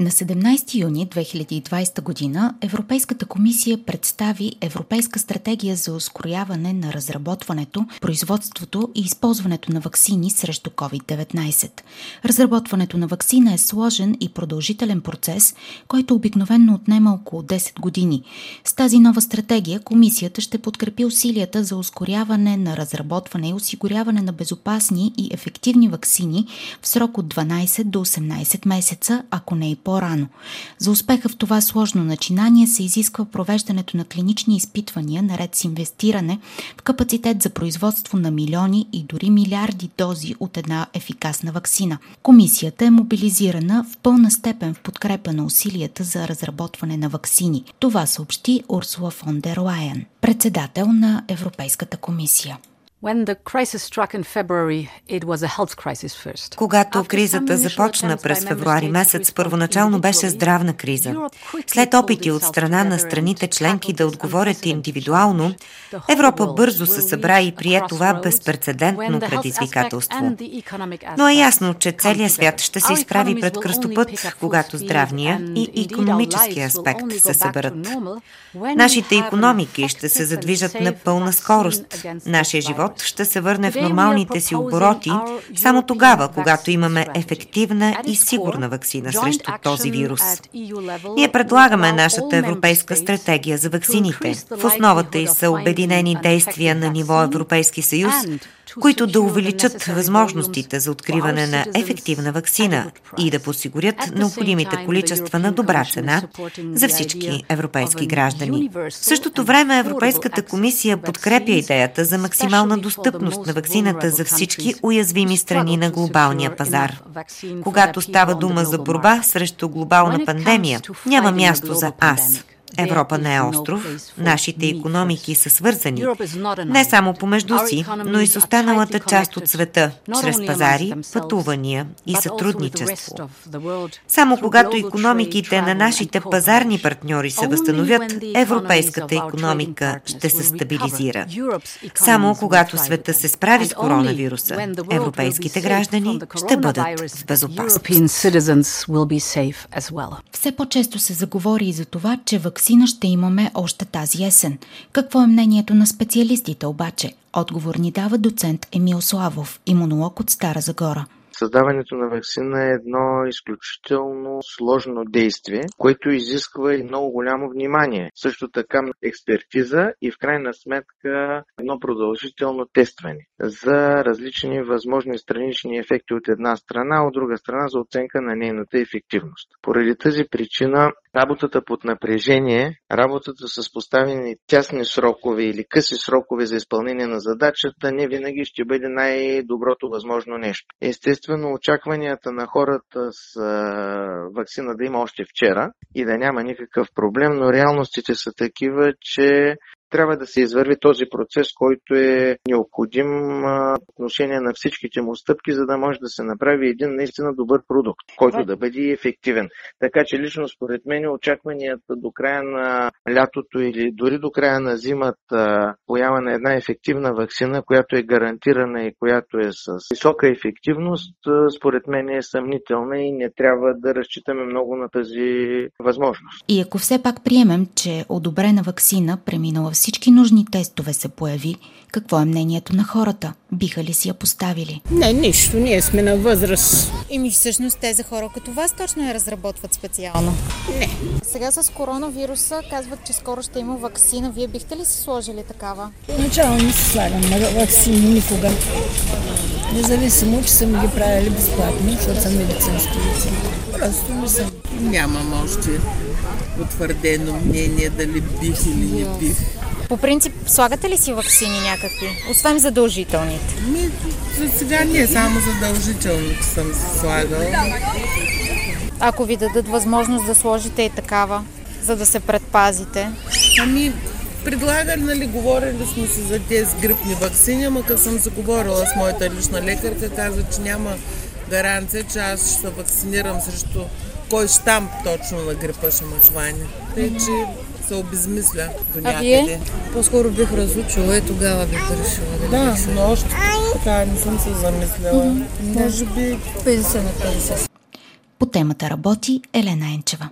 На 17 юни 2020 година Европейската комисия представи Европейска стратегия за ускоряване на разработването, производството и използването на вакцини срещу COVID-19. Разработването на вакцина е сложен и продължителен процес, който обикновенно отнема около 10 години. С тази нова стратегия комисията ще подкрепи усилията за ускоряване на разработване и осигуряване на безопасни и ефективни вакцини в срок от 12 до 18 месеца, ако не и по по-рано. За успеха в това сложно начинание се изисква провеждането на клинични изпитвания, наред с инвестиране в капацитет за производство на милиони и дори милиарди дози от една ефикасна вакцина. Комисията е мобилизирана в пълна степен в подкрепа на усилията за разработване на вакцини. Това съобщи Урсула фон дер Лайен, председател на Европейската комисия. Когато кризата започна през февруари месец, първоначално беше здравна криза. След опити от страна на страните членки да отговорят индивидуално, Европа бързо се събра и прие това безпредседентно предизвикателство. Но е ясно, че целият свят ще се изправи пред кръстопът, когато здравния и економическия аспект се съберат. Нашите економики ще се задвижат на пълна скорост. Нашия живот живот ще се върне в нормалните си обороти само тогава, когато имаме ефективна и сигурна вакцина срещу този вирус. E Ние предлагаме нашата европейска стратегия за вакцините. В основата й са обединени действия на ниво Европейски съюз, които да увеличат възможностите за откриване на ефективна вакцина и да посигурят необходимите количества на добра цена за всички европейски граждани. В същото време Европейската комисия подкрепя идеята за максимална достъпност на вакцината за всички уязвими страни на глобалния пазар. Когато става дума за борба срещу глобална пандемия, няма място за аз. Европа не е остров, нашите економики са свързани не само помежду си, но и с останалата част от света, чрез пазари, пътувания и сътрудничество. Само когато економиките на нашите пазарни партньори се възстановят, европейската економика ще се стабилизира. Само когато света се справи с коронавируса, европейските граждани ще бъдат в безопасност. Все по-често се заговори и за това, че вакцина вакцина ще имаме още тази есен. Какво е мнението на специалистите обаче? Отговор ни дава доцент Емил Славов, имунолог от Стара Загора. Създаването на вакцина е едно изключително сложно действие, което изисква и много голямо внимание. Също така експертиза и в крайна сметка едно продължително тестване за различни възможни странични ефекти от една страна, от друга страна за оценка на нейната ефективност. Поради тази причина Работата под напрежение, работата с поставени тясни срокове или къси срокове за изпълнение на задачата не винаги ще бъде най-доброто възможно нещо. Естествено, очакванията на хората с вакцина да има още вчера и да няма никакъв проблем, но реалностите са такива, че трябва да се извърви този процес, който е необходим в отношение на всичките му стъпки, за да може да се направи един наистина добър продукт, който да бъде ефективен. Така че лично според мен очакванията до края на лятото или дори до края на зимата поява на една ефективна вакцина, която е гарантирана и която е с висока ефективност, според мен е съмнителна и не трябва да разчитаме много на тази възможност. И ако все пак приемем, че одобрена вакцина преминала в всички нужни тестове се появи, какво е мнението на хората? Биха ли си я поставили? Не, нищо. Ние сме на възраст. ми всъщност те за хора като вас точно я разработват специално? Не. Сега с коронавируса казват, че скоро ще има вакцина. Вие бихте ли си сложили такава? Начало не си слагам вакцини никога. Независимо, че съм ги правили безплатно, защото съм медицински лице. Просто не съм. Нямам още утвърдено мнение дали бих или не бих. По принцип, слагате ли си вакцини някакви, освен задължителните? Ми, за сега не, само задължителните съм се слагал. Ако ви дадат възможност да сложите и такава, за да се предпазите? Ами, предлага, нали, говорили сме си за тези грипни вакцини, ама като съм заговорила с моята лична лекарка, каза, че няма гаранция, че аз ще се вакцинирам срещу кой щамп точно на грипа ще ме хване. Тъй, че се обезмисля до някъде. А вие? По-скоро бих разучила и тогава бих решила да Да, но още така не съм се замисляла. Mm-hmm. Може би 50 на 50. По темата работи Елена Енчева.